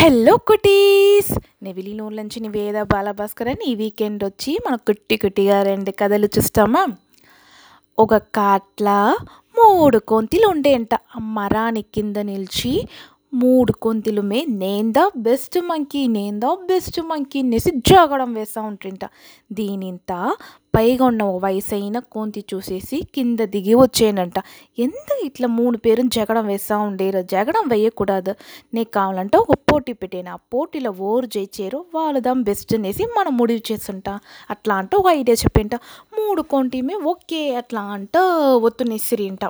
Hello cuties నెవిలి నూర్లంచి నుంచి నివేద బాలభాస్కర్ అని ఈ వీకెండ్ వచ్చి మన కుట్టి కుట్టిగా రెండు కథలు చూస్తామా? ఒక కాట్ల మూడు కొంతిలు ఉండేంట అమ్మరాని కింద నిలిచి మూడు కొంతిలు మే బెస్ట్ మంకీ నేందా బెస్ట్ మంకీ అనేసి జగడం వేస్తూ ఉంటుంట. దీనింత పైగా ఉన్న వయసు వయసైన కొంతి చూసేసి కింద దిగి వచ్చేయనంట ఎందుకు ఇట్లా మూడు పేరు జగడం వేస్తూ ఉండేరు? జగడం వేయకూడదు. నీకు కావాలంటే ఒక పోటీ పెట్టాను? ఆ పోటీలో ఓరు జయించారు వాళ్ళదాం బెస్ట్ అనేసి మనం ముడివి చేస్తుంటా. అట్లా అంటే ఒక ఐడియా చెప్పింట. మూడు కొంటిమే ఓకే అట్లా అంట ఒత్తునేసిరింట.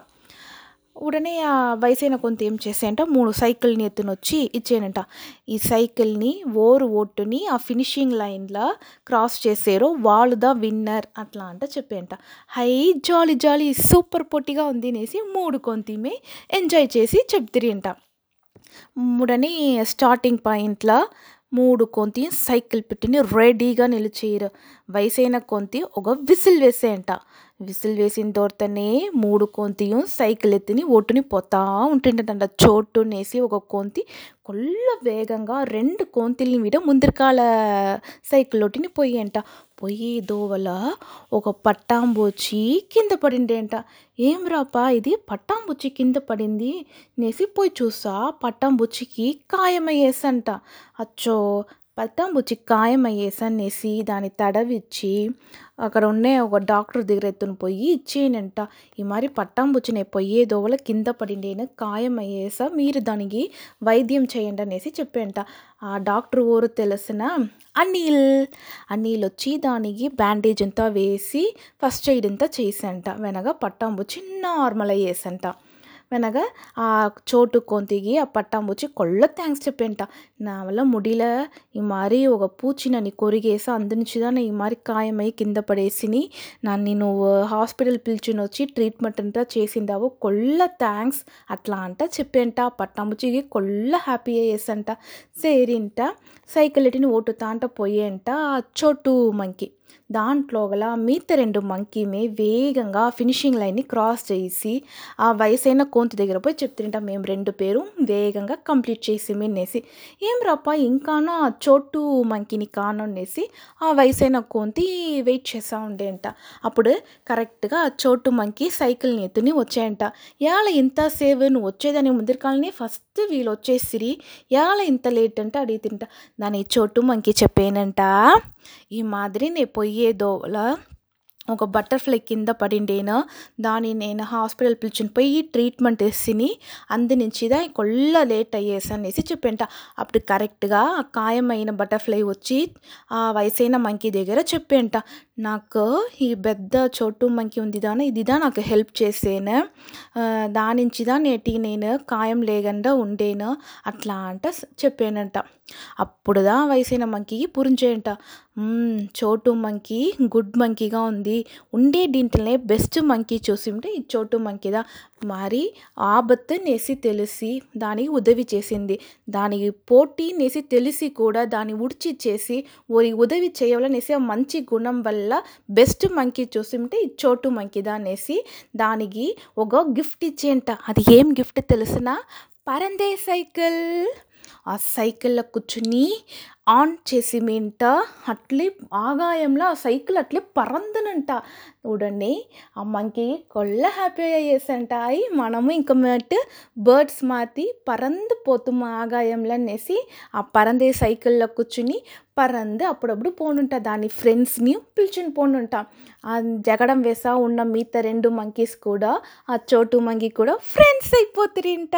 ఉడనే ఆ వయసైన కొంత ఏం చేసేయంట మూడు సైకిల్ని ఎత్తుని వచ్చి ఇచ్చేయనంట ఈ సైకిల్ని ఓరు ఓటుని ఆ ఫినిషింగ్ లైన్లో క్రాస్ చేసారో వాళ్ళు ద విన్నర్ అట్లా అంట చెప్పేయంట. హై జాలీ జాలీ సూపర్ పొట్టిగా ఉంది అనేసి మూడు కొంతమే ఎంజాయ్ చేసి చెప్తిరింట. మూడని స్టార్టింగ్ పాయింట్లో మూడు కొంతి సైకిల్ పెట్టిని రెడీగా నిలిచేయరు. వయసైన కొంతి ఒక విసిల్ వేసేయంట. విసిల్ వేసిన తర్వాతనే మూడు కొంతియం సైకిల్ ఎత్తిని ఒట్టుని పోతా ఉంటుండటంట. చోటునేసి ఒక కొంతి కొల్ల వేగంగా రెండు కొంతిల్ని విడ ముందరకాల సైకిల్ ఒట్టిని పోయేంట. పోయి దోవల ఒక పట్టాంబొచ్చి కింద పడిండేంట. ఏం రాపా ఇది? పట్టాంబొచ్చి కింద పడింది. నేసి పోయి చూసా పట్టాంబొచ్చికి కాయమయ్యేసంట. అచ్చో పట్టాంబుచ్చి పట్టాంబొచ్చి కాయమయ్యేసనేసి దాన్ని తడవిచ్చి అక్కడ ఉండే ఒక డాక్టర్ దగ్గర ఎత్తున పోయి ఇచ్చేయనంట ఈ మరి పట్టాంబొచ్చిన పొయ్యే దోవల కింద పడిండేను ఖాయమయ్యేసా మీరు దానికి వైద్యం చేయండి అనేసి చెప్పేంట. ఆ డాక్టర్ ఊరు తెలిసిన అనిల్ అనిల్ వచ్చి దానికి బ్యాండేజ్ అంతా వేసి ఫస్ట్ ఎయిడ్ అంతా చేసంట. వెనక పట్టాంబుచ్చి నార్మల్ అయ్యేసంట వెనక ఆ చోటు కొంతికి ఆ పట్టాంబొచ్చి కొల్ల థ్యాంక్స్ చెప్పేంట. నా వల్ల ముడిల ఈ మరి ఒక పూచినని కొరిగేసి అందునుంచిదా ఈ మరి కాయమై కింద పడేసిని నన్ను నువ్వు హాస్పిటల్ పిలిచిని వచ్చి ట్రీట్మెంట్ అంతా చేసిందావు కొల్ల థ్యాంక్స్ అట్లా అంట చెప్పేంట. ఆ కొళ్ళ హ్యాపీ అయ్యేసంట. సేరింట సైకిల్ ఎట్టిని ఓటుతా అంట పోయేంట. ఆ చోటు మంకి దాంట్లో గల మిగతా రెండు మంకీమే వేగంగా ఫినిషింగ్ లైన్ని క్రాస్ చేసి ఆ వయసైన కోంతి దగ్గర పోయి చెప్తుంట మేము రెండు పేరు వేగంగా కంప్లీట్ చేసి అనేసి ఏం రాపా ఇంకానో ఆ చోటు మంకీని కాను ఆ వయసైన కోంతి వెయిట్ చేస్తూ ఉండేంట. అప్పుడు కరెక్ట్గా ఆ చోటు మంకీ సైకిల్ని ఎత్తుని వచ్చాయంట. యాల ఇంత నువ్వు వచ్చేదని ముందరికాలని ఫస్ట్ వీళ్ళు వచ్చేసిరి. యాల ఇంత లేట్ అంటే అడిగితింట. దాని చోటు మంకీ చెప్పానంట. ఈ మాదిరి నేను పొయ్యేదోల ఒక బటర్ఫ్లై కింద పడిండేను దాన్ని నేను హాస్పిటల్ పిలిచిని పోయి ట్రీట్మెంట్ వేసిని అందు నుంచిదా కొల్ల లేట్ అయ్యేసి అనేసి చెప్పంట అప్పుడు కరెక్ట్గా ఖాయమైన బటర్ఫ్లై వచ్చి ఆ వయసైన మంకీ దగ్గర చెప్పేంట నాకు ఈ పెద్ద చోటు మంకీ ఉంది దాని ఇదిదా నాకు హెల్ప్ చేసేను దాని నుంచిదా నేటి నేను ఖాయం లేకుండా ఉండేను అట్లా అంట చెప్పానంట. అప్పుడుదా వయసైన మంకీకి పురించేయంట. చోటు మంకీ గుడ్ మంకీగా ఉంది. ఉండే దీంట్లోనే బెస్ట్ మంకీ చూసింటే ఈ చోటు మంకీదా? మరి ఆబత్తు నేసి తెలిసి దానికి ఉదవి చేసింది. దానికి పోటీ నేసి తెలిసి కూడా దాన్ని ఉడిచి చేసి ఓరి ఉదవి చేయాలనేసి ఆ మంచి గుణం వల్ల బెస్ట్ మంకీ చూసింటే ఈ చోటు మంకీదా అనేసి దానికి ఒక గిఫ్ట్ ఇచ్చేంట అది ఏం గిఫ్ట్ తెలిసిన? పరందే సైకిల్. ఆ సైకిల్లో కూర్చుని ఆన్ చేసి మింట అట్లే ఆగాయంలో ఆ సైకిల్ అట్లే పరందనంట. చూడండి ఆ మంకీ కొల్ల హ్యాపీ అయ్యేసంట అయి మనము ఇంక మట్ బర్డ్స్ మాతి పరందు పోతుము ఆగాయంలో అనేసి ఆ పరందే సైకిల్లో కూర్చుని పరందు అప్పుడప్పుడు పోనుంటా. దాని ఫ్రెండ్స్ని పిలిచిని పోనుంట. ఆ జగడం వేసా ఉన్న మిగతా రెండు మంకీస్ కూడా ఆ చోటు మంకి కూడా ఫ్రెండ్స్ అయిపోతురింట.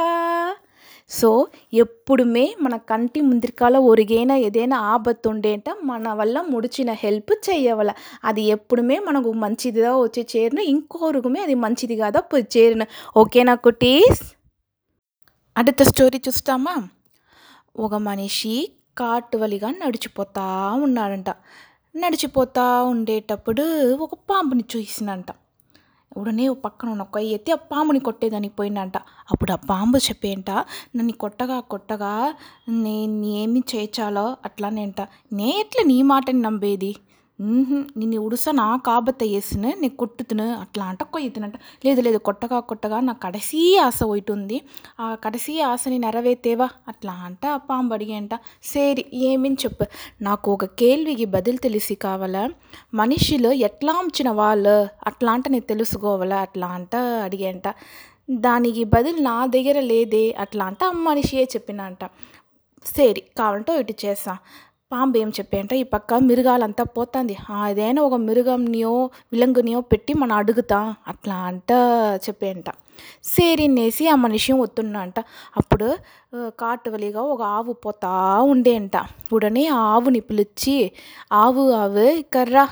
సో ఎప్పుడుమే మన కంటి ముందరికాల ఒరిగైనా ఏదైనా ఆపత్తు ఉండేంట మన వల్ల ముడిచిన హెల్ప్ చేయవల అది ఎప్పుడుమే మనకు మంచిదిగా వచ్చి చేరిన ఇంకోరుగుమే అది మంచిది కాదా పోయి చేరిన ఓకేనా కుటీస్ அடுத்த స్టోరీ చూస్తామా ఒక మనిషి కాటువలిగా నడిచిపోతా ఉన్నాడంట నడిచిపోతా ఉండేటప్పుడు ఒక పాంపుని చూసినంట ఉడనే పక్కన ఉన్న కొయ్య ఎత్తి ఆ పాముని కొట్టేదానికి పోయిందంట. అప్పుడు ఆ పాము చెప్పేంట నన్ను కొట్టగా కొట్టగా నేను ఏమి చేయించాలో అట్లానేంట. నే ఎట్లా నీ మాటని నమ్మేది? నేను ఉడుసా నా కాబత్తే ఏసిను, నే కొట్టుతును అట్లా అంట ಕೊಯ್ಯುತ್ತೇನಂಟ. లేదు లేదు కొట్టగా కొట్టగా నా కడసీ ఆశ పోయిటుంది. ఆ కడసి ఆశని నెరవేర్తేవా? అట్లా అంట ఆ పాంబు అడిగేంట. సేరి ఏమని చెప్పు. నాకు ఒక కేల్వికి బదులు తెలిసి కావాల? మనిషిలు ఎట్లాంచిన వాళ్ళు? అట్లా అంట నేను తెలుసుకోవాలా? అట్లా అంట అడిగేంట. దానికి బదులు నా దగ్గర లేదే. అట్లా అంట మనిషియే చెప్పినంట. సేరి కావాలంటే ఇటు చేస్తా పాంబు ఏం చెప్పేంట ఈ పక్క మిరుగాలంతా పోతుంది. అదేనా ఒక మిరుగంనియో విలంగునియో పెట్టి మనం అడుగుతా అట్లా అంట చెప్పేంట సేరినేసి ఆ మనిషి అంట అప్పుడు కాటువలిగా ఒక ఆవు పోతా ఉండేంట ఉడనే ఆ ఆవుని పిలిచి ఆవు ఆవు కర్రా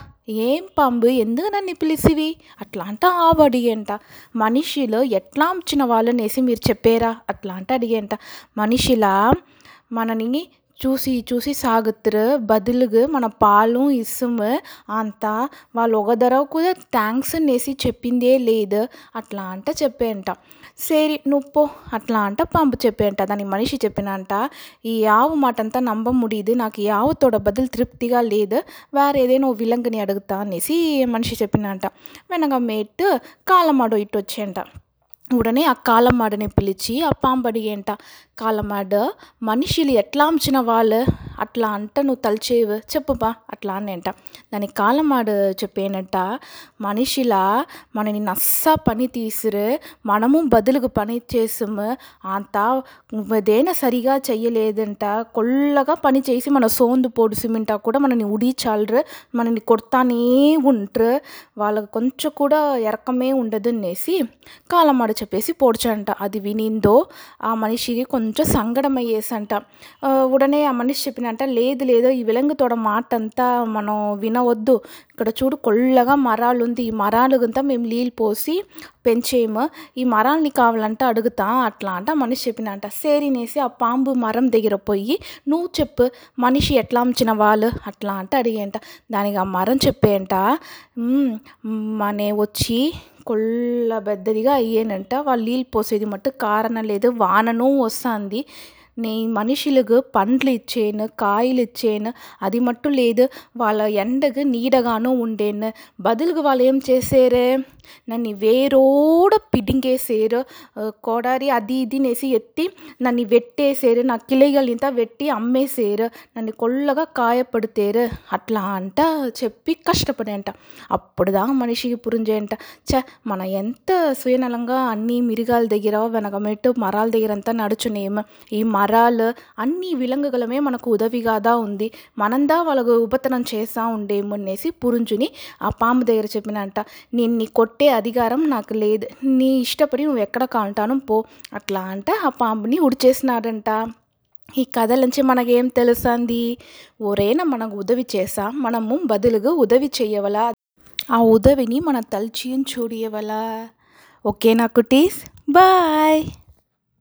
ఏం పాంబు ఎందుకు నన్ను పిలిచివి అట్లా అంట ఆవు అడిగేంట మనిషిలో ఎట్లా ఉంచిన వాళ్ళనేసి మీరు చెప్పారా? అట్లా అంట అడిగేంట మనిషిలా మనని చూసి చూసి సాగుతురు బదులుగా మన పాలు ఇసుము అంతా వాళ్ళు ఒక కూడా థ్యాంక్స్ అనేసి చెప్పిందే లేదు. అట్లా అంట చెప్పేంట సరి నువ్వు పో. అట్లా అంట పంపు చెప్పేంట దాని మనిషి చెప్పినంట ఈ ఆవు మాట అంతా నమ్మ ముడియదు నాకు ఈ ఆవుతోడ బదులు తృప్తిగా లేదు. వేరే ఏదైనా విలంగని అడుగుతా అనేసి మనిషి చెప్పినంట. వెనక మేట్టు కాలమాడు ఇటు వచ్చేంట ఉడనే ఆ కాలమాడని పిలిచి ఆ పాంబు అడిగేంట కాలమాడ మనుషులు ఎట్లా ఉంచిన వాళ్ళు అట్లా అంట నువ్వు తలిచేవు చెప్పుపా అట్లా అనేంట దానికి కాలమాడు చెప్పేనంట మనిషిలా మనని నస్స పని తీసిరు మనము బదులుకు పని చేసుము అంత ఏదైనా సరిగా చెయ్యలేదంట కొల్లగా పని చేసి మన సోందు పోడు సిమెంటా కూడా మనని ఉడిచాలరు మనని కొడతానే ఉంటారు వాళ్ళకి కొంచెం కూడా ఎరకమే ఉండదు అనేసి కాలమాడ చెప్పేసి పోడ్చంట అది వినిందో ఆ మనిషికి కొంచెం సంగడం అయ్యేసంట ఉడనే ఆ మనిషి చెప్పిన చెప్పినంట లేదు లేదు ఈ విలంగుతోడ మాట అంతా మనం వినవద్దు. ఇక్కడ చూడు కొల్లగా మరాలు ఉంది. ఈ మరాలుగంతా మేము నీళ్ళు పోసి పెంచేము. ఈ మరాల్ని కావాలంటే అడుగుతా అట్లా అంట మనిషి చెప్పినంట. సేరినేసి ఆ పాంబు మరం దగ్గర పోయి నువ్వు చెప్పు మనిషి ఎట్లా ఉంచిన వాళ్ళు? అట్లా అంటే అడిగేంట. దానికి ఆ మరం చెప్పేంట మనే వచ్చి కొల్ల పెద్దదిగా అయ్యేనంట. వాళ్ళు నీళ్ళు పోసేది మట్టు కారణం లేదు వానను వస్తుంది. నీ మనుషులకు పండ్లు ఇచ్చేను కాయలు ఇచ్చేను అది మట్టు లేదు. వాళ్ళ ఎండకు నీడగాను ఉండేను. బదులుగా వాళ్ళు ఏం చేసేరే? నన్ను వేరోడ పిడింగేసేరు. కోడారి అది ఇది నేసి ఎత్తి నన్ను వెట్టేసేరు. నా కిలిగలింత వెట్టి అమ్మేసేరు. నన్ను కొల్లగా కాయపడితేరు. అట్లా అంట చెప్పి కష్టపడేంట. అప్పుడుదా మనిషికి పురింజేంట చ మన ఎంత సుయనలంగా అన్ని మిరిగాల దగ్గర వెనకమెట్టు మరాల దగ్గర అంతా నడుచునేమో. ఈ మర మరాలు అన్ని విలంగుగలమే మనకు ఉదవిగాదా ఉంది. మనందా వాళ్ళకు ఉపతనం చేసా ఉండేమో అనేసి పురుంజుని ఆ పాము దగ్గర చెప్పినంట. నిన్ని కొట్టే అధికారం నాకు లేదు. నీ ఇష్టపడి నువ్వు ఎక్కడ కాంటాను పో. అట్లా అంట ఆ పాముని ఉడిచేసినాడంట. ఈ కథల నుంచి మనకేం తెలుస్తుంది ఒరేన మనకు ఉదవి చేసా. మనము బదులుగా ఉదవి చేయవలా. ఆ ఉదవిని మన తలచియం చూడియవలా. ఓకేనా కుటీస్? బాయ్!